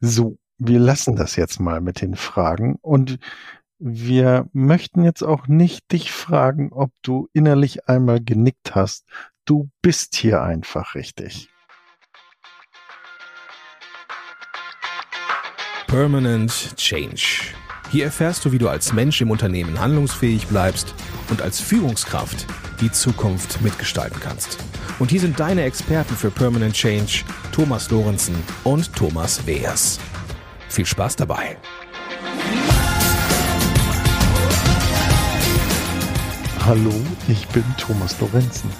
So, wir lassen das jetzt mal mit den Fragen und wir möchten jetzt auch nicht dich fragen, ob du innerlich einmal genickt hast. Du bist hier einfach richtig. Permanent Change. Hier erfährst du, wie du als Mensch im Unternehmen handlungsfähig bleibst und als Führungskraft die Zukunft mitgestalten kannst. Und hier sind deine Experten für Permanent Change, Thomas Lorenzen und Thomas Weers. Viel Spaß dabei. Hallo, ich bin Thomas Lorenzen.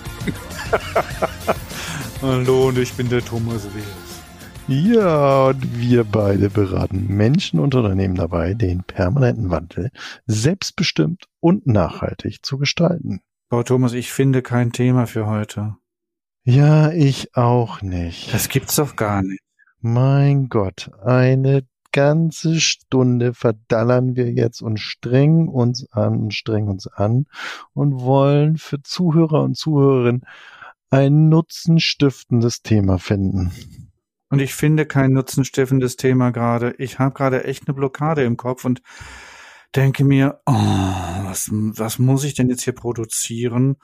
Hallo und ich bin der Thomas Weers. Ja, und wir beide beraten Menschen und Unternehmen dabei, den permanenten Wandel selbstbestimmt und nachhaltig zu gestalten. Frau Thomas, ich finde kein Thema für heute. Ja, ich auch nicht. Das gibt's doch gar nicht. Mein Gott, eine ganze Stunde verdallern wir jetzt und strengen uns an und strengen uns an und wollen für Zuhörer und Zuhörerinnen ein nutzenstiftendes Thema finden. Und ich finde kein nutzenstiftendes Thema gerade. Ich habe gerade echt eine Blockade im Kopf und denke mir, oh, was, was muss ich denn jetzt hier produzieren,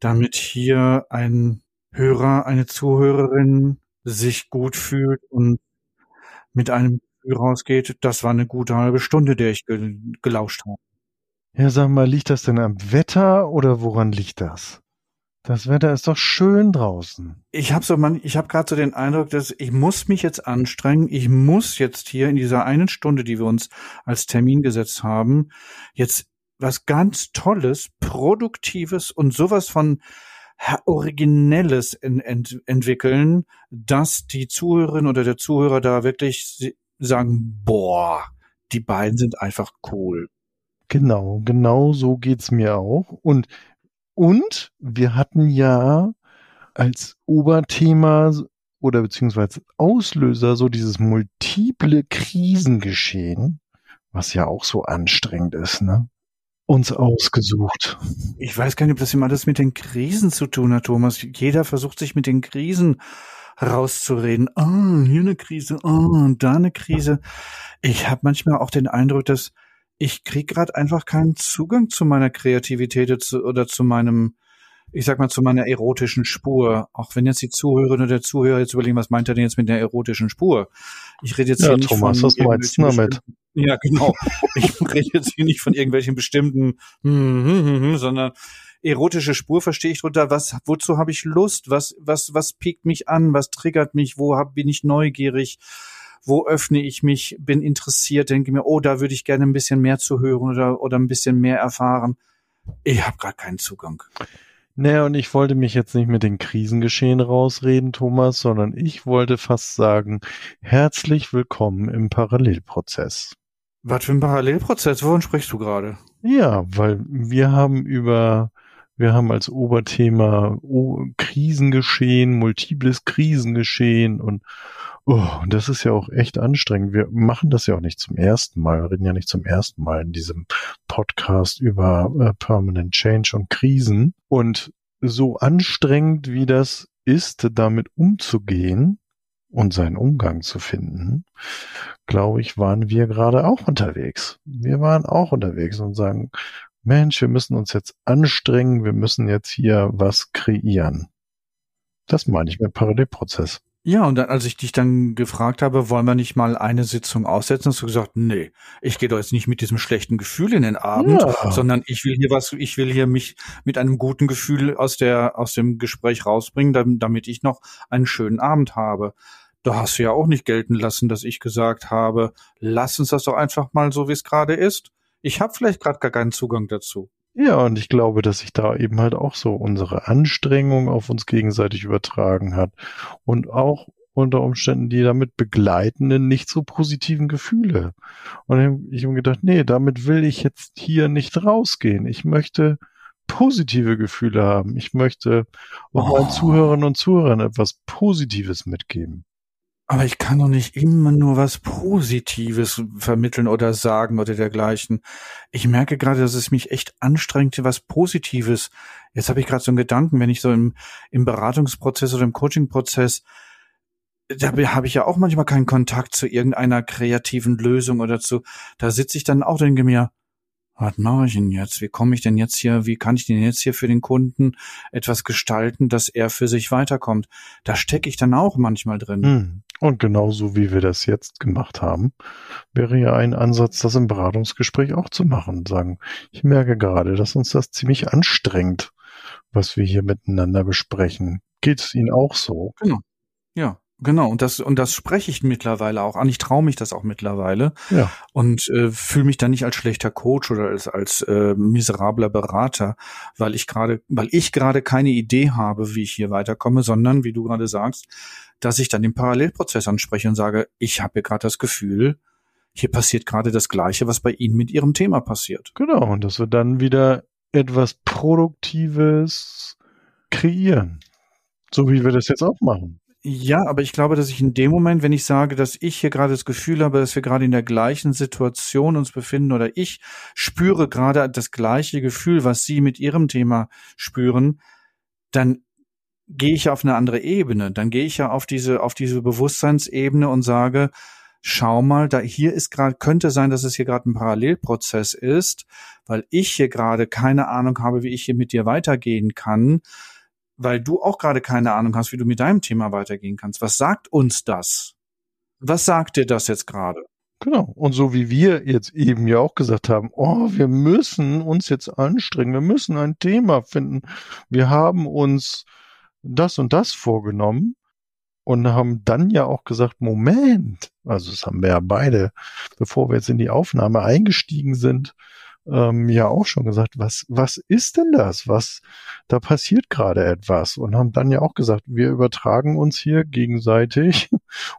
damit hier ein Hörer, eine Zuhörerin sich gut fühlt und mit einem Gefühl rausgeht, das war eine gute halbe Stunde, der ich ge gelauscht habe. Ja, sag mal, liegt das denn am Wetter oder woran liegt das? Das Wetter ist doch schön draußen. Ich habe so man, ich habe gerade so den Eindruck, dass ich muss mich jetzt anstrengen. Ich muss jetzt hier in dieser einen Stunde, die wir uns als Termin gesetzt haben, jetzt was ganz Tolles, Produktives und sowas von Originelles in, ent, entwickeln, dass die Zuhörerin oder der Zuhörer da wirklich sagen, boah, die beiden sind einfach cool. Genau, genau so geht's mir auch. Und und wir hatten ja als Oberthema oder beziehungsweise Auslöser so dieses multiple Krisengeschehen, was ja auch so anstrengend ist, ne? Uns ausgesucht. Ich weiß gar nicht, ob das immer alles mit den Krisen zu tun hat, Thomas. Jeder versucht sich mit den Krisen rauszureden. Ah, oh, hier eine Krise, ah, oh, da eine Krise. Ich habe manchmal auch den Eindruck, dass ich krieg gerade einfach keinen Zugang zu meiner Kreativität oder zu meinem, ich sag mal, zu meiner erotischen Spur. Auch wenn jetzt die Zuhörerin oder der Zuhörer jetzt überlegen, was meint er denn jetzt mit der erotischen Spur? Ich rede jetzt ja, hier nicht Thomas, von was meinst du damit? Ja, genau. ich rede jetzt hier nicht von irgendwelchen bestimmten, hm, hm, hm, hm, sondern erotische Spur verstehe ich drunter. Was, wozu habe ich Lust? Was, was, was piekt mich an? Was triggert mich? Wo hab, bin ich neugierig? wo öffne ich mich, bin interessiert, denke mir, oh, da würde ich gerne ein bisschen mehr zu hören oder, oder ein bisschen mehr erfahren. Ich habe gerade keinen Zugang. Naja, und ich wollte mich jetzt nicht mit den Krisengeschehen rausreden, Thomas, sondern ich wollte fast sagen, herzlich willkommen im Parallelprozess. Was für ein Parallelprozess? Wovon sprichst du gerade? Ja, weil wir haben über, wir haben als Oberthema oh, Krisengeschehen, multiples Krisengeschehen und Oh, das ist ja auch echt anstrengend. Wir machen das ja auch nicht zum ersten Mal. Wir reden ja nicht zum ersten Mal in diesem Podcast über äh, Permanent Change und Krisen. Und so anstrengend wie das ist, damit umzugehen und seinen Umgang zu finden, glaube ich, waren wir gerade auch unterwegs. Wir waren auch unterwegs und sagen, Mensch, wir müssen uns jetzt anstrengen, wir müssen jetzt hier was kreieren. Das meine ich mit Parallelprozess. Ja, und dann, als ich dich dann gefragt habe, wollen wir nicht mal eine Sitzung aussetzen, hast du gesagt, nee, ich gehe doch jetzt nicht mit diesem schlechten Gefühl in den Abend, ja. sondern ich will hier was, ich will hier mich mit einem guten Gefühl aus der, aus dem Gespräch rausbringen, damit ich noch einen schönen Abend habe. Da hast du ja auch nicht gelten lassen, dass ich gesagt habe, lass uns das doch einfach mal so, wie es gerade ist. Ich habe vielleicht gerade gar keinen Zugang dazu. Ja, und ich glaube, dass sich da eben halt auch so unsere Anstrengung auf uns gegenseitig übertragen hat und auch unter Umständen die damit begleitenden nicht so positiven Gefühle. Und ich habe gedacht, nee, damit will ich jetzt hier nicht rausgehen. Ich möchte positive Gefühle haben. Ich möchte auch oh. meinen Zuhörern und Zuhörern etwas Positives mitgeben. Aber ich kann doch nicht immer nur was Positives vermitteln oder sagen oder dergleichen. Ich merke gerade, dass es mich echt anstrengt, was Positives. Jetzt habe ich gerade so einen Gedanken, wenn ich so im, im Beratungsprozess oder im Coachingprozess da habe ich ja auch manchmal keinen Kontakt zu irgendeiner kreativen Lösung oder zu, da sitze ich dann auch denke mir, was mache ich denn jetzt? Wie komme ich denn jetzt hier, wie kann ich denn jetzt hier für den Kunden etwas gestalten, dass er für sich weiterkommt? Da stecke ich dann auch manchmal drin. Hm. Und genauso wie wir das jetzt gemacht haben, wäre ja ein Ansatz, das im Beratungsgespräch auch zu machen. Sagen, ich merke gerade, dass uns das ziemlich anstrengt, was wir hier miteinander besprechen. Geht es Ihnen auch so? Genau. Ja. Genau, und das, und das spreche ich mittlerweile auch an. Ich traue mich das auch mittlerweile. Ja. Und äh, fühle mich dann nicht als schlechter Coach oder als, als äh, miserabler Berater, weil ich gerade, weil ich gerade keine Idee habe, wie ich hier weiterkomme, sondern, wie du gerade sagst, dass ich dann den Parallelprozess anspreche und sage, ich habe hier gerade das Gefühl, hier passiert gerade das Gleiche, was bei Ihnen mit Ihrem Thema passiert. Genau, und dass wir dann wieder etwas Produktives kreieren. So wie wir das jetzt auch machen. Ja, aber ich glaube, dass ich in dem Moment, wenn ich sage, dass ich hier gerade das Gefühl habe, dass wir gerade in der gleichen Situation uns befinden oder ich spüre gerade das gleiche Gefühl, was Sie mit Ihrem Thema spüren, dann gehe ich auf eine andere Ebene. Dann gehe ich ja auf diese, auf diese Bewusstseinsebene und sage, schau mal, da hier ist gerade, könnte sein, dass es hier gerade ein Parallelprozess ist, weil ich hier gerade keine Ahnung habe, wie ich hier mit dir weitergehen kann weil du auch gerade keine Ahnung hast, wie du mit deinem Thema weitergehen kannst. Was sagt uns das? Was sagt dir das jetzt gerade? Genau. Und so wie wir jetzt eben ja auch gesagt haben, oh, wir müssen uns jetzt anstrengen, wir müssen ein Thema finden. Wir haben uns das und das vorgenommen und haben dann ja auch gesagt, Moment, also das haben wir ja beide, bevor wir jetzt in die Aufnahme eingestiegen sind, ähm, ja auch schon gesagt, was, was ist denn das? Was, da passiert gerade etwas und haben dann ja auch gesagt, wir übertragen uns hier gegenseitig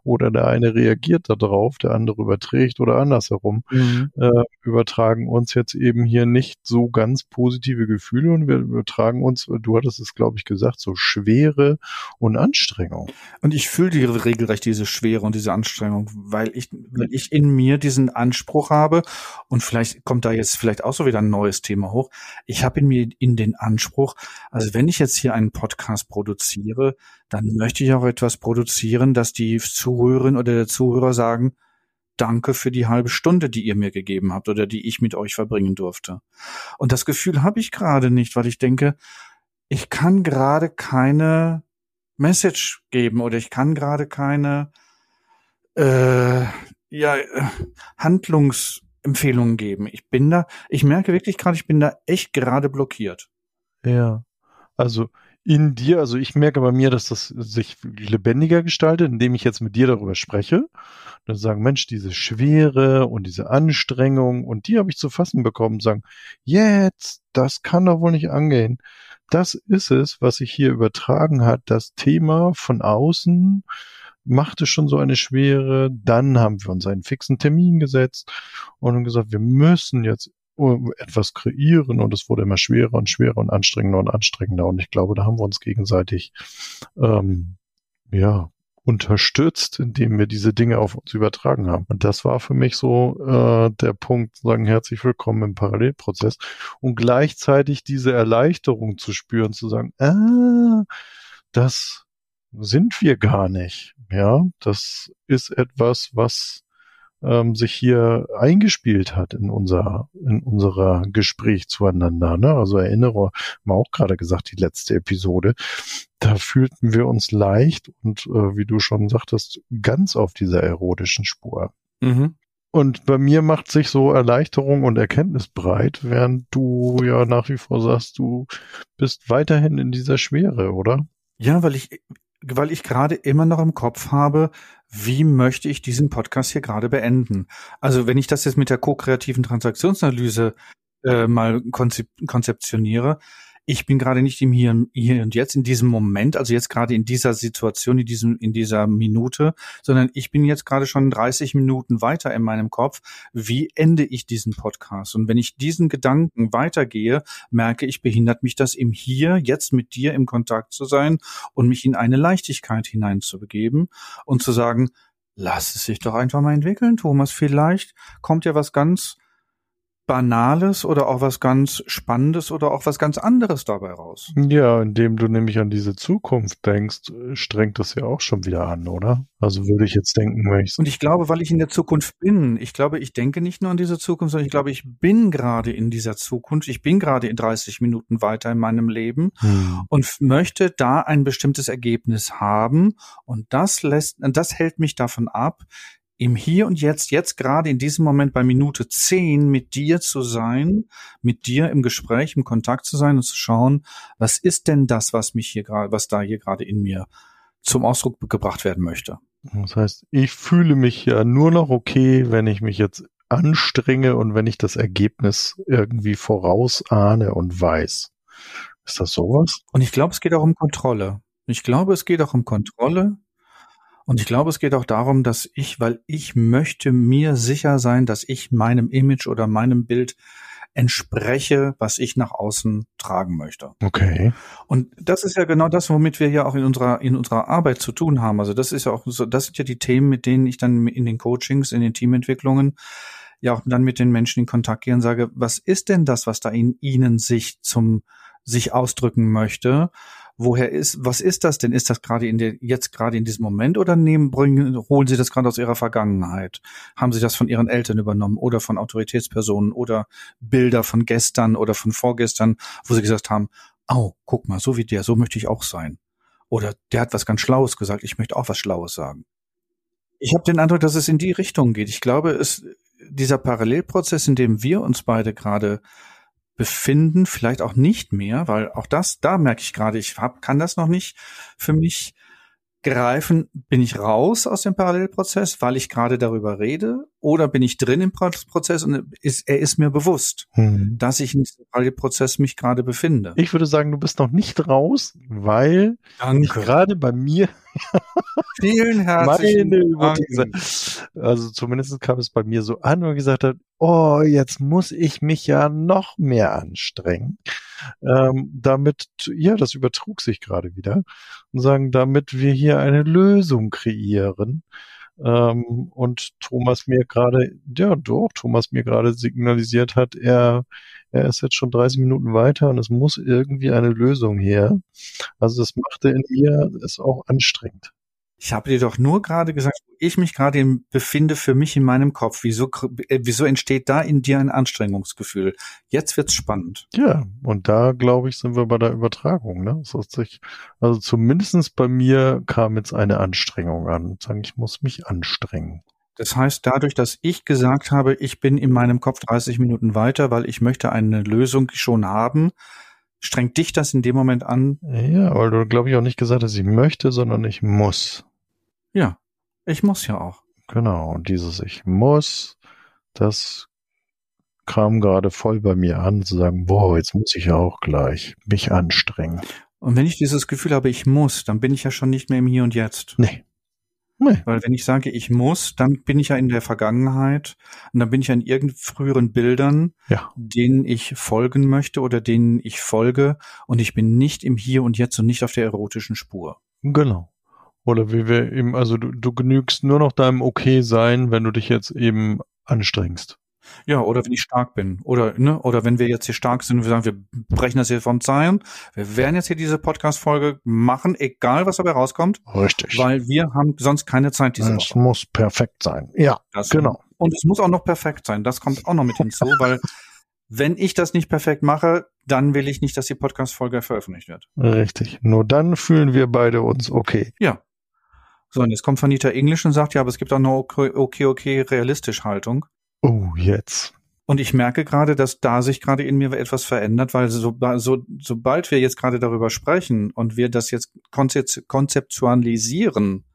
oder der eine reagiert darauf, der andere überträgt oder andersherum, mhm. äh, übertragen uns jetzt eben hier nicht so ganz positive Gefühle und wir übertragen uns, du hattest es glaube ich gesagt, so Schwere und Anstrengung. Und ich fühle die regelrecht diese Schwere und diese Anstrengung, weil ich, weil ich in mir diesen Anspruch habe und vielleicht kommt da jetzt vielleicht vielleicht auch so wieder ein neues Thema hoch. Ich habe in mir in den Anspruch, also wenn ich jetzt hier einen Podcast produziere, dann möchte ich auch etwas produzieren, dass die Zuhörerinnen oder der Zuhörer sagen, danke für die halbe Stunde, die ihr mir gegeben habt oder die ich mit euch verbringen durfte. Und das Gefühl habe ich gerade nicht, weil ich denke, ich kann gerade keine Message geben oder ich kann gerade keine äh, ja, äh, Handlungs Empfehlungen geben. Ich bin da, ich merke wirklich gerade, ich bin da echt gerade blockiert. Ja. Also in dir, also ich merke bei mir, dass das sich lebendiger gestaltet, indem ich jetzt mit dir darüber spreche. Dann sagen, Mensch, diese Schwere und diese Anstrengung und die habe ich zu fassen bekommen, sagen, jetzt, das kann doch wohl nicht angehen. Das ist es, was sich hier übertragen hat, das Thema von außen machte schon so eine schwere. Dann haben wir uns einen fixen Termin gesetzt und gesagt, wir müssen jetzt etwas kreieren und es wurde immer schwerer und schwerer und anstrengender und anstrengender und ich glaube, da haben wir uns gegenseitig ähm, ja unterstützt, indem wir diese Dinge auf uns übertragen haben. Und das war für mich so äh, der Punkt, sagen herzlich willkommen im Parallelprozess und gleichzeitig diese Erleichterung zu spüren, zu sagen, ah, das sind wir gar nicht. Ja, das ist etwas, was ähm, sich hier eingespielt hat in unser in unserer Gespräch zueinander. Ne? Also erinnere, haben wir auch gerade gesagt, die letzte Episode, da fühlten wir uns leicht und äh, wie du schon sagtest, ganz auf dieser erotischen Spur. Mhm. Und bei mir macht sich so Erleichterung und Erkenntnis breit, während du ja nach wie vor sagst, du bist weiterhin in dieser Schwere, oder? Ja, weil ich weil ich gerade immer noch im Kopf habe, wie möchte ich diesen Podcast hier gerade beenden. Also wenn ich das jetzt mit der ko-kreativen Transaktionsanalyse äh, mal konzep konzeptioniere, ich bin gerade nicht im Hier, Hier und Jetzt, in diesem Moment, also jetzt gerade in dieser Situation, in diesem, in dieser Minute, sondern ich bin jetzt gerade schon 30 Minuten weiter in meinem Kopf. Wie ende ich diesen Podcast? Und wenn ich diesen Gedanken weitergehe, merke ich, behindert mich das im Hier, jetzt mit dir im Kontakt zu sein und mich in eine Leichtigkeit hineinzubegeben und zu sagen, lass es sich doch einfach mal entwickeln, Thomas. Vielleicht kommt ja was ganz Banales oder auch was ganz Spannendes oder auch was ganz anderes dabei raus. Ja, indem du nämlich an diese Zukunft denkst, strengt das ja auch schon wieder an, oder? Also würde ich jetzt denken, wenn Und ich glaube, weil ich in der Zukunft bin, ich glaube, ich denke nicht nur an diese Zukunft, sondern ich glaube, ich bin gerade in dieser Zukunft. Ich bin gerade in 30 Minuten weiter in meinem Leben hm. und möchte da ein bestimmtes Ergebnis haben. Und das lässt, das hält mich davon ab, im Hier und Jetzt, jetzt gerade in diesem Moment bei Minute zehn mit dir zu sein, mit dir im Gespräch, im Kontakt zu sein und zu schauen, was ist denn das, was mich hier gerade, was da hier gerade in mir zum Ausdruck gebracht werden möchte. Das heißt, ich fühle mich ja nur noch okay, wenn ich mich jetzt anstrenge und wenn ich das Ergebnis irgendwie vorausahne und weiß. Ist das sowas? Und ich glaube, es geht auch um Kontrolle. Ich glaube, es geht auch um Kontrolle. Und ich glaube, es geht auch darum, dass ich, weil ich möchte mir sicher sein, dass ich meinem Image oder meinem Bild entspreche, was ich nach außen tragen möchte. Okay. Und das ist ja genau das, womit wir ja auch in unserer in unserer Arbeit zu tun haben. Also das ist ja auch so, das sind ja die Themen, mit denen ich dann in den Coachings, in den Teamentwicklungen ja auch dann mit den Menschen in Kontakt gehe und sage, was ist denn das, was da in ihnen sich zum sich ausdrücken möchte? Woher ist, was ist das denn? Ist das gerade in der, jetzt gerade in diesem Moment oder nehmen, bringen, holen Sie das gerade aus Ihrer Vergangenheit? Haben Sie das von Ihren Eltern übernommen oder von Autoritätspersonen oder Bilder von gestern oder von vorgestern, wo Sie gesagt haben, oh, guck mal, so wie der, so möchte ich auch sein. Oder der hat was ganz Schlaues gesagt, ich möchte auch was Schlaues sagen. Ich habe den Eindruck, dass es in die Richtung geht. Ich glaube, es, dieser Parallelprozess, in dem wir uns beide gerade befinden, vielleicht auch nicht mehr, weil auch das, da merke ich gerade, ich hab, kann das noch nicht für mich greifen, bin ich raus aus dem Parallelprozess, weil ich gerade darüber rede, oder bin ich drin im Prozess und ist, er ist mir bewusst, hm. dass ich in diesem Parallelprozess mich gerade befinde. Ich würde sagen, du bist noch nicht raus, weil gerade bei mir Vielen herzlichen Dank. Also zumindest kam es bei mir so an und gesagt hat, oh, jetzt muss ich mich ja noch mehr anstrengen. Ähm, damit, ja, das übertrug sich gerade wieder und sagen, damit wir hier eine Lösung kreieren. Ähm, und Thomas mir gerade, ja doch, Thomas mir gerade signalisiert hat, er, er ist jetzt schon 30 Minuten weiter und es muss irgendwie eine Lösung her. Also das machte in mir es auch anstrengend. Ich habe dir doch nur gerade gesagt, wo ich mich gerade befinde für mich in meinem Kopf. Wieso, äh, wieso entsteht da in dir ein Anstrengungsgefühl? Jetzt wird's spannend. Ja, und da glaube ich, sind wir bei der Übertragung. Ne? Sich, also zumindestens bei mir kam jetzt eine Anstrengung an. Sagen, ich muss mich anstrengen. Das heißt, dadurch, dass ich gesagt habe, ich bin in meinem Kopf 30 Minuten weiter, weil ich möchte eine Lösung schon haben, strengt dich das in dem Moment an? Ja, weil du, glaube ich, auch nicht gesagt hast, ich möchte, sondern ich muss. Ja, ich muss ja auch. Genau, und dieses Ich muss, das kam gerade voll bei mir an, zu sagen, boah, jetzt muss ich ja auch gleich mich anstrengen. Und wenn ich dieses Gefühl habe, ich muss, dann bin ich ja schon nicht mehr im Hier und Jetzt. Nee. nee. Weil wenn ich sage, ich muss, dann bin ich ja in der Vergangenheit und dann bin ich ja in irgendeinen früheren Bildern, ja. denen ich folgen möchte oder denen ich folge und ich bin nicht im Hier und Jetzt und nicht auf der erotischen Spur. Genau. Oder wie wir eben, also du, du genügst nur noch deinem Okay sein, wenn du dich jetzt eben anstrengst. Ja, oder wenn ich stark bin. Oder, ne, oder wenn wir jetzt hier stark sind und wir sagen, wir brechen das hier vom Zaun. Wir werden jetzt hier diese Podcast-Folge machen, egal was dabei rauskommt. Richtig. Weil wir haben sonst keine Zeit diese Es muss perfekt sein. Ja, das genau. Und es muss auch noch perfekt sein. Das kommt auch noch mit hinzu, weil wenn ich das nicht perfekt mache, dann will ich nicht, dass die Podcast-Folge veröffentlicht wird. Richtig. Nur dann fühlen wir beide uns okay. Ja. So, und jetzt kommt Vanita Englisch und sagt, ja, aber es gibt auch eine okay, okay, okay realistisch Haltung. Oh, jetzt. Und ich merke gerade, dass da sich gerade in mir etwas verändert, weil so, so, sobald wir jetzt gerade darüber sprechen und wir das jetzt konzeptualisieren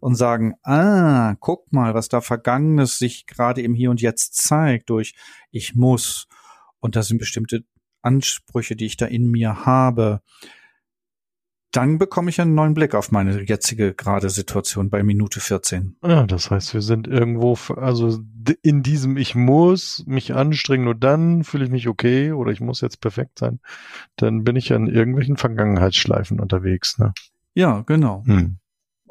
und sagen, ah, guck mal, was da Vergangenes sich gerade im Hier und Jetzt zeigt durch ich muss und das sind bestimmte Ansprüche, die ich da in mir habe, dann bekomme ich einen neuen Blick auf meine jetzige gerade Situation bei Minute 14. Ja, das heißt, wir sind irgendwo, also in diesem ich muss mich anstrengen, nur dann fühle ich mich okay oder ich muss jetzt perfekt sein. Dann bin ich an irgendwelchen Vergangenheitsschleifen unterwegs, ne? Ja, genau. Hm.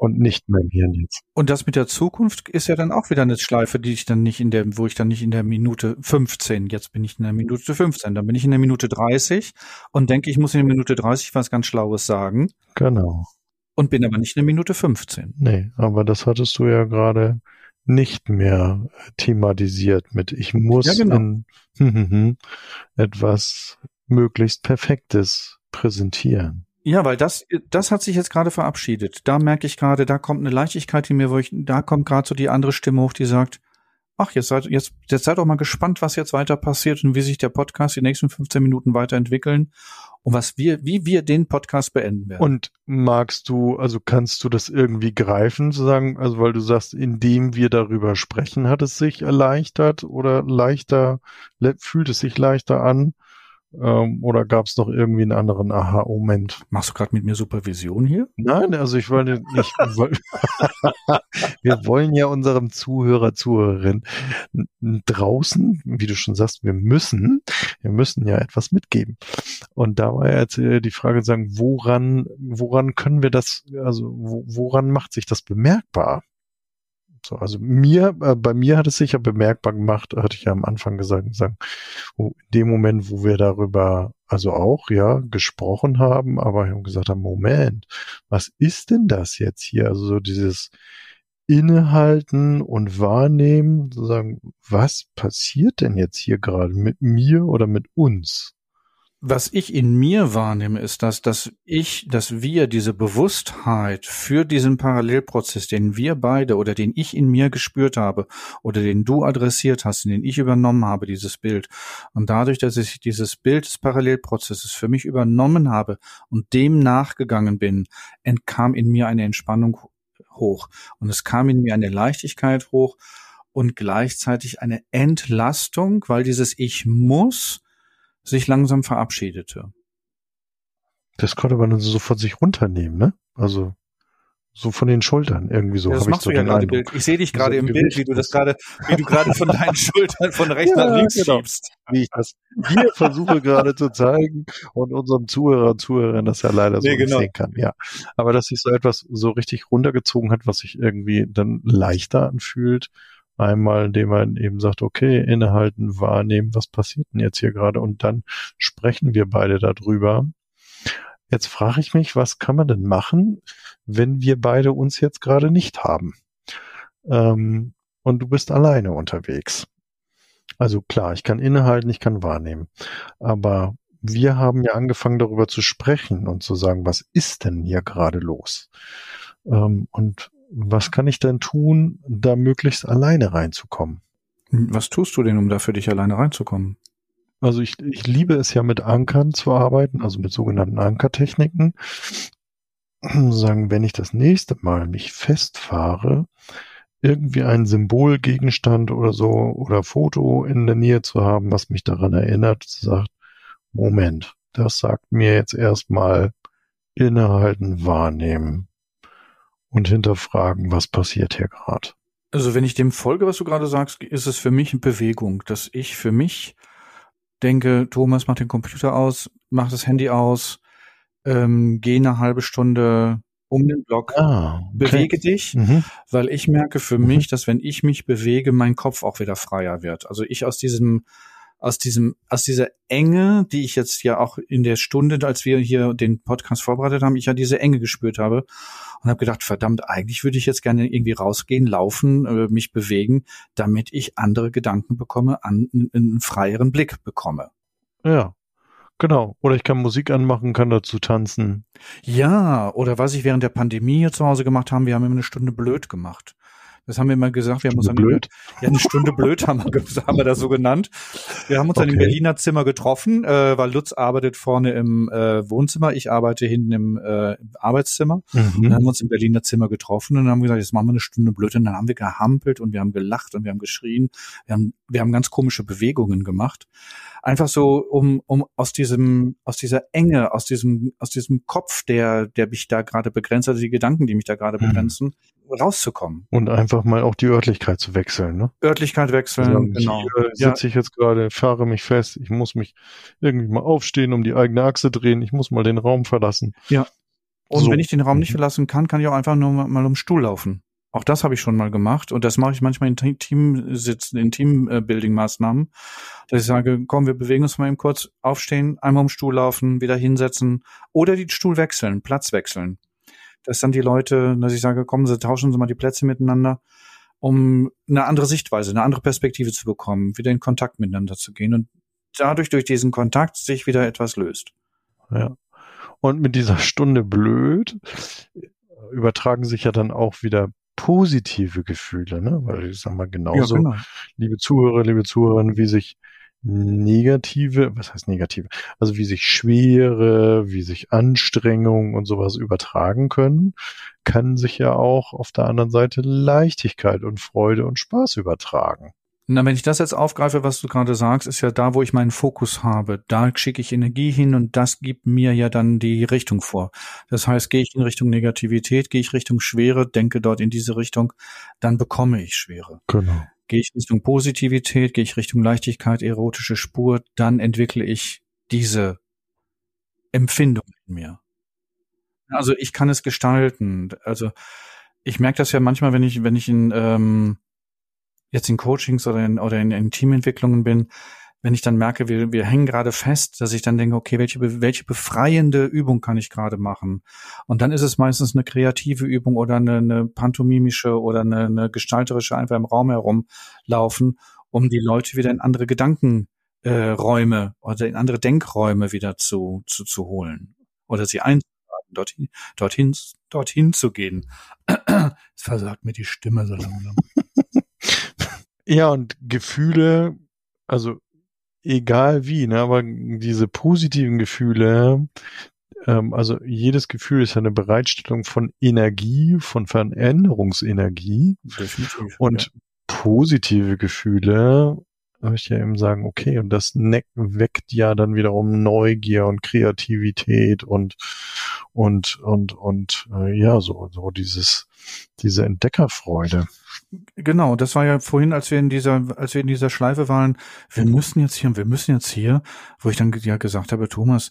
Und nicht mehr im Hier und Jetzt. Und das mit der Zukunft ist ja dann auch wieder eine Schleife, die ich dann nicht in der, wo ich dann nicht in der Minute 15, jetzt bin ich in der Minute 15, dann bin ich in der Minute 30 und denke, ich muss in der Minute 30 was ganz Schlaues sagen. Genau. Und bin aber nicht in der Minute 15. Nee, aber das hattest du ja gerade nicht mehr thematisiert mit ich muss Ja, genau. in etwas möglichst Perfektes präsentieren. Ja, weil das, das hat sich jetzt gerade verabschiedet. Da merke ich gerade, da kommt eine Leichtigkeit in mir, wo ich, da kommt gerade so die andere Stimme hoch, die sagt, ach, jetzt seid, jetzt, jetzt seid doch mal gespannt, was jetzt weiter passiert und wie sich der Podcast die nächsten 15 Minuten weiterentwickeln und was wir, wie wir den Podcast beenden werden. Und magst du, also kannst du das irgendwie greifen, zu sagen, also weil du sagst, indem wir darüber sprechen, hat es sich erleichtert oder leichter, le- fühlt es sich leichter an? Ähm, oder gab es noch irgendwie einen anderen Aha-Moment? Machst du gerade mit mir Supervision hier? Nein, also ich wollte nicht. wir wollen ja unserem Zuhörer, Zuhörerin draußen, wie du schon sagst, wir müssen, wir müssen ja etwas mitgeben. Und da war ja jetzt äh, die Frage, sagen, woran, woran können wir das, also wo, woran macht sich das bemerkbar? So, also mir, äh, bei mir hat es sich ja bemerkbar gemacht, hatte ich ja am Anfang gesagt, sagen, wo, in dem Moment, wo wir darüber, also auch, ja, gesprochen haben, aber haben gesagt haben, Moment, was ist denn das jetzt hier? Also so dieses Innehalten und Wahrnehmen, sozusagen, was passiert denn jetzt hier gerade mit mir oder mit uns? Was ich in mir wahrnehme, ist, dass, dass ich, dass wir diese Bewusstheit für diesen Parallelprozess, den wir beide oder den ich in mir gespürt habe oder den du adressiert hast, den ich übernommen habe, dieses Bild. Und dadurch, dass ich dieses Bild des Parallelprozesses für mich übernommen habe und dem nachgegangen bin, entkam in mir eine Entspannung hoch. Und es kam in mir eine Leichtigkeit hoch und gleichzeitig eine Entlastung, weil dieses Ich muss sich langsam verabschiedete. Das konnte man dann so von sich runternehmen, ne? Also so von den Schultern irgendwie so. Ja, das machst ich so du ja gerade. Bild. Ich sehe dich gerade So im Bild, wie du das gerade, wie du gerade von deinen Schultern von rechts Ja, nach links genau. schiebst. wie ich das hier versuche gerade zu zeigen und unserem Zuhörer und Zuhörern das ja leider so Nee, nicht genau. sehen kann. Ja, aber dass sich so etwas so richtig runtergezogen hat, was sich irgendwie dann leichter anfühlt. Einmal, indem man eben sagt, okay, innehalten, wahrnehmen, was passiert denn jetzt hier gerade? Und dann sprechen wir beide darüber. Jetzt frage ich mich, was kann man denn machen, wenn wir beide uns jetzt gerade nicht haben? Ähm, und du bist alleine unterwegs. Also klar, ich kann innehalten, ich kann wahrnehmen. Aber wir haben ja angefangen darüber zu sprechen und zu sagen, was ist denn hier gerade los? Ähm, und was kann ich denn tun, da möglichst alleine reinzukommen? Was tust du denn, um da für dich alleine reinzukommen? Also ich, ich liebe es ja mit Ankern zu arbeiten, also mit sogenannten Ankertechniken. Sagen, wenn ich das nächste Mal mich festfahre, irgendwie ein Symbol, Gegenstand oder so oder Foto in der Nähe zu haben, was mich daran erinnert, sagt, Moment, das sagt mir jetzt erstmal innehalten, wahrnehmen und hinterfragen, was passiert hier gerade. Also wenn ich dem folge, was du gerade sagst, ist es für mich eine Bewegung, dass ich für mich denke, Thomas, mach den Computer aus, mach das Handy aus, ähm, geh eine halbe Stunde um den Block, Ah, bewege dich, Mhm. weil ich merke für Mhm. mich, dass wenn ich mich bewege, mein Kopf auch wieder freier wird. Also ich aus diesem aus diesem aus dieser Enge, die ich jetzt ja auch in der Stunde, als wir hier den Podcast vorbereitet haben, ich ja diese Enge gespürt habe und habe gedacht, verdammt, eigentlich würde ich jetzt gerne irgendwie rausgehen, laufen, äh, mich bewegen, damit ich andere Gedanken bekomme, an, einen freieren Blick bekomme. Ja, genau. Oder ich kann Musik anmachen, kann dazu tanzen. Ja, oder was ich während der Pandemie hier zu Hause gemacht haben, wir haben immer eine Stunde blöd gemacht. Das haben wir immer gesagt, wir haben uns Stunde dann blöd? Ja, eine Stunde blöd haben wir, haben wir das so genannt. Wir haben uns dann im Okay. Berliner Zimmer getroffen, äh, weil Lutz arbeitet vorne im äh, Wohnzimmer, ich arbeite hinten im äh, Arbeitszimmer. Dann Mhm. haben wir uns im Berliner Zimmer getroffen und dann haben gesagt, jetzt machen wir eine Stunde blöd. Und dann haben wir gehampelt und wir haben gelacht und wir haben geschrien. Wir haben, wir haben ganz komische Bewegungen gemacht. Einfach so, um, um aus diesem, aus dieser Enge, aus diesem, aus diesem Kopf, der, der mich da gerade begrenzt, also die Gedanken, die mich da gerade Mhm. begrenzen, rauszukommen. Und einfach mal auch die Örtlichkeit zu wechseln, ne? Örtlichkeit wechseln, Also, genau. Hier Ja. sitze ich jetzt gerade, fahre mich fest, ich muss mich irgendwie mal aufstehen, um die eigene Achse drehen, ich muss mal den Raum verlassen. Ja. Und So. wenn ich den Raum nicht Mhm. verlassen kann, kann ich auch einfach nur mal, mal um den Stuhl laufen. Auch das habe ich schon mal gemacht und das mache ich manchmal in Te- Teamsitzen, in Teambuilding-Maßnahmen, dass ich sage, komm, wir bewegen uns mal eben kurz, aufstehen, einmal um Stuhl laufen, wieder hinsetzen oder den Stuhl wechseln, Platz wechseln. Dass dann die Leute, dass ich sage, kommen Sie, tauschen Sie mal die Plätze miteinander, um eine andere Sichtweise, eine andere Perspektive zu bekommen, wieder in Kontakt miteinander zu gehen und dadurch durch diesen Kontakt sich wieder etwas löst. Ja. Und mit dieser Stunde blöd übertragen sich ja dann auch wieder positive Gefühle, ne? Weil ich sag mal genauso, genau. liebe Zuhörer, liebe Zuhörerinnen, wie sich negative, was heißt negative? Also wie sich Schwere, wie sich Anstrengung und sowas übertragen können, kann sich ja auch auf der anderen Seite Leichtigkeit und Freude und Spaß übertragen. Na, wenn ich das jetzt aufgreife, was du gerade sagst, ist ja da, wo ich meinen Fokus habe. Da schicke ich Energie hin und das gibt mir ja dann die Richtung vor. Das heißt, gehe ich in Richtung Negativität, gehe ich Richtung Schwere, denke dort in diese Richtung, dann bekomme ich Schwere. Genau. Gehe ich Richtung Positivität, gehe ich Richtung Leichtigkeit, erotische Spur, dann entwickle ich diese Empfindung in mir. Also ich kann es gestalten. Also ich merke das ja manchmal, wenn ich, wenn ich in ähm, jetzt in Coachings oder in, oder in, in Teamentwicklungen bin, wenn ich dann merke, wir, wir hängen gerade fest, dass ich dann denke, okay, welche, welche befreiende Übung kann ich gerade machen? Und dann ist es meistens eine kreative Übung oder eine, eine pantomimische oder eine, eine gestalterische, einfach im Raum herumlaufen, um die Leute wieder in andere Gedankenräume äh, oder in andere Denkräume wieder zu, zu, zu holen oder sie einzuladen, dorthin, dorthin, dorthin zu gehen. Es versagt mir die Stimme so langsam. Ja, und Gefühle, also egal wie, ne, aber diese positiven Gefühle, ähm, also jedes Gefühl ist ja eine Bereitstellung von Energie, von Veränderungsenergie Definitiv. und positive Gefühle, möchte ich ja eben sagen, okay, und das weckt ja dann wiederum Neugier und Kreativität und und und und äh, ja, so so dieses diese Entdeckerfreude. Genau, das war ja vorhin, als wir in dieser, als wir in dieser Schleife waren, wir müssen jetzt hier und wir müssen jetzt hier, wo ich dann ja gesagt habe, Thomas,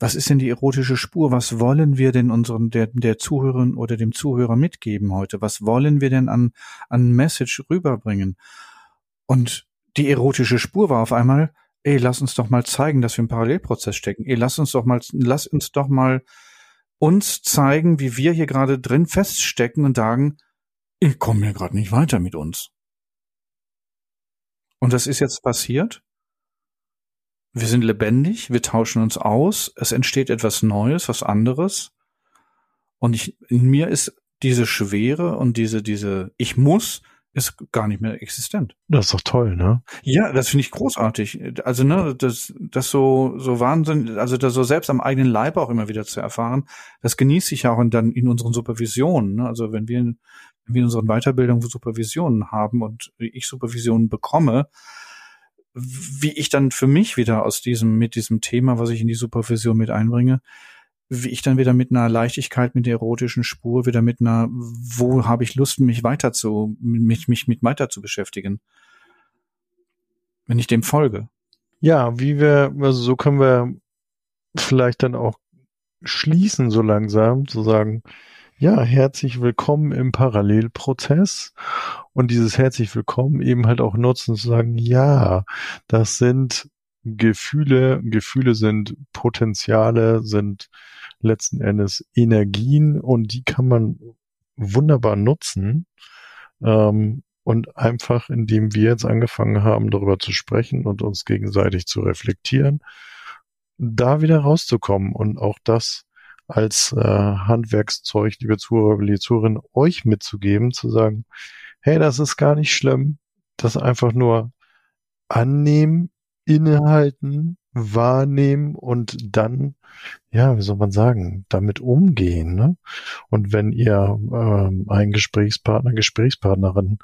was ist denn die erotische Spur? Was wollen wir denn unseren, der, der Zuhörerin oder dem Zuhörer mitgeben heute? Was wollen wir denn an, an Message rüberbringen? Und die erotische Spur war auf einmal, ey, lass uns doch mal zeigen, dass wir im Parallelprozess stecken. Ey, lass uns doch mal, lass uns doch mal uns zeigen, wie wir hier gerade drin feststecken und sagen, ich komme hier gerade nicht weiter mit uns. Und das ist jetzt passiert. Wir sind lebendig, wir tauschen uns aus, es entsteht etwas Neues, was anderes. Und ich, in mir ist diese Schwere und diese, diese, ich muss, ist gar nicht mehr existent. Das ist doch toll, ne? Ja, das finde ich großartig. Also, ne, das, das so, so Wahnsinn, also das so selbst am eigenen Leib auch immer wieder zu erfahren, das genieße ich ja auch in, dann in unseren Supervisionen. Ne? Also, wenn wir, wenn wir in unseren Weiterbildungen Supervisionen haben und ich Supervisionen bekomme, wie ich dann für mich wieder aus diesem, mit diesem Thema, was ich in die Supervision mit einbringe, wie ich dann wieder mit einer Leichtigkeit, mit der erotischen Spur, wieder mit einer, wo habe ich Lust, mich weiter zu, mich, mich mit weiter zu beschäftigen. Wenn ich dem folge. Ja, wie wir, also so können wir vielleicht dann auch schließen so langsam, zu sagen, ja, herzlich willkommen im Parallelprozess und dieses herzlich willkommen eben halt auch nutzen zu sagen, ja, das sind Gefühle, Gefühle sind Potenziale, sind letzten Endes Energien und die kann man wunderbar nutzen. Ähm, und einfach, indem wir jetzt angefangen haben, darüber zu sprechen und uns gegenseitig zu reflektieren, da wieder rauszukommen und auch das als äh, Handwerkszeug, liebe Zuhörer, liebe Zuhörerinnen, euch mitzugeben, zu sagen, hey, das ist gar nicht schlimm, das einfach nur annehmen, innehalten, wahrnehmen und dann, ja, wie soll man sagen, damit umgehen. Ne? Und wenn ihr ähm, einen Gesprächspartner, Gesprächspartnerin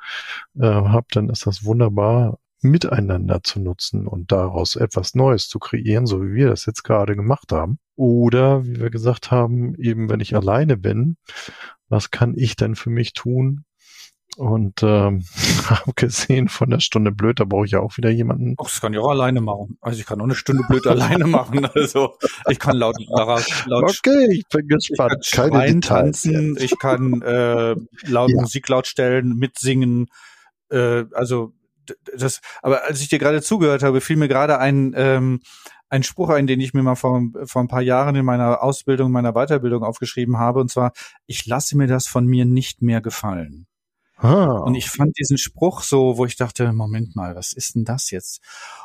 äh, habt, dann ist das wunderbar, miteinander zu nutzen und daraus etwas Neues zu kreieren, so wie wir das jetzt gerade gemacht haben. Oder, wie wir gesagt haben, eben wenn ich alleine bin, was kann ich denn für mich tun, Und ähm, abgesehen von der Stunde blöd, da brauche ich ja auch wieder jemanden. Ach, das kann ich auch alleine machen. Also ich kann auch eine Stunde blöd alleine machen. Also ich kann laut, laut, laut Okay, ich bin gespannt. Ich kann Keine tanzen, jetzt. ich kann äh, laut ja. Musik laut stellen, mitsingen. Äh, also das, aber als ich dir gerade zugehört habe, fiel mir gerade ein, ähm, ein Spruch ein, den ich mir mal vor, vor ein paar Jahren in meiner Ausbildung, meiner Weiterbildung aufgeschrieben habe, und zwar, ich lasse mir das von mir nicht mehr gefallen. Ah. Und ich fand diesen Spruch so, wo ich dachte, Moment mal, was ist denn das jetzt?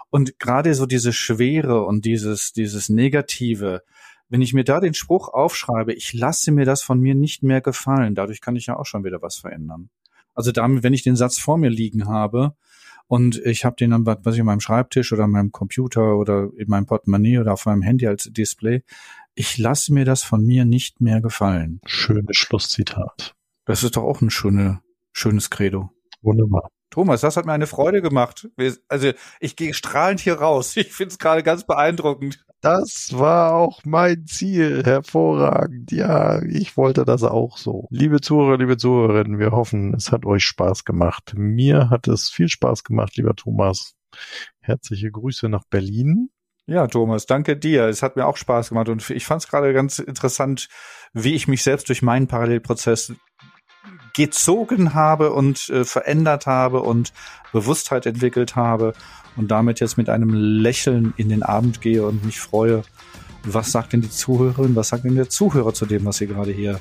Und gerade so diese Schwere und dieses, dieses Negative, wenn ich mir da den Spruch aufschreibe, ich lasse mir das von mir nicht mehr gefallen, dadurch kann ich ja auch schon wieder was verändern. Also damit, wenn ich den Satz vor mir liegen habe, und ich habe den dann, was ich, an meinem Schreibtisch oder an meinem Computer oder in meinem Portemonnaie oder auf meinem Handy als Display. Ich lasse mir das von mir nicht mehr gefallen. Schönes Schlusszitat. Das ist doch auch ein schöne, schönes Credo. Wunderbar. Thomas, das hat mir eine Freude gemacht. Also ich gehe strahlend hier raus. Ich finde es gerade ganz beeindruckend. Das war auch mein Ziel. Hervorragend. Ja, ich wollte das auch so. Liebe Zuhörer, liebe Zuhörerinnen, wir hoffen, es hat euch Spaß gemacht. Mir hat es viel Spaß gemacht, lieber Thomas. Herzliche Grüße nach Berlin. Ja, Thomas, danke dir. Es hat mir auch Spaß gemacht und ich fand es gerade ganz interessant, wie ich mich selbst durch meinen Parallelprozess gezogen habe und äh, verändert habe und Bewusstheit entwickelt habe und damit jetzt mit einem Lächeln in den Abend gehe und mich freue. Was sagt denn die Zuhörerin, was sagt denn der Zuhörer zu dem, was sie gerade hier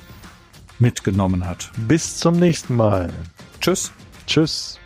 mitgenommen hat? Bis zum nächsten Mal. Tschüss. Tschüss.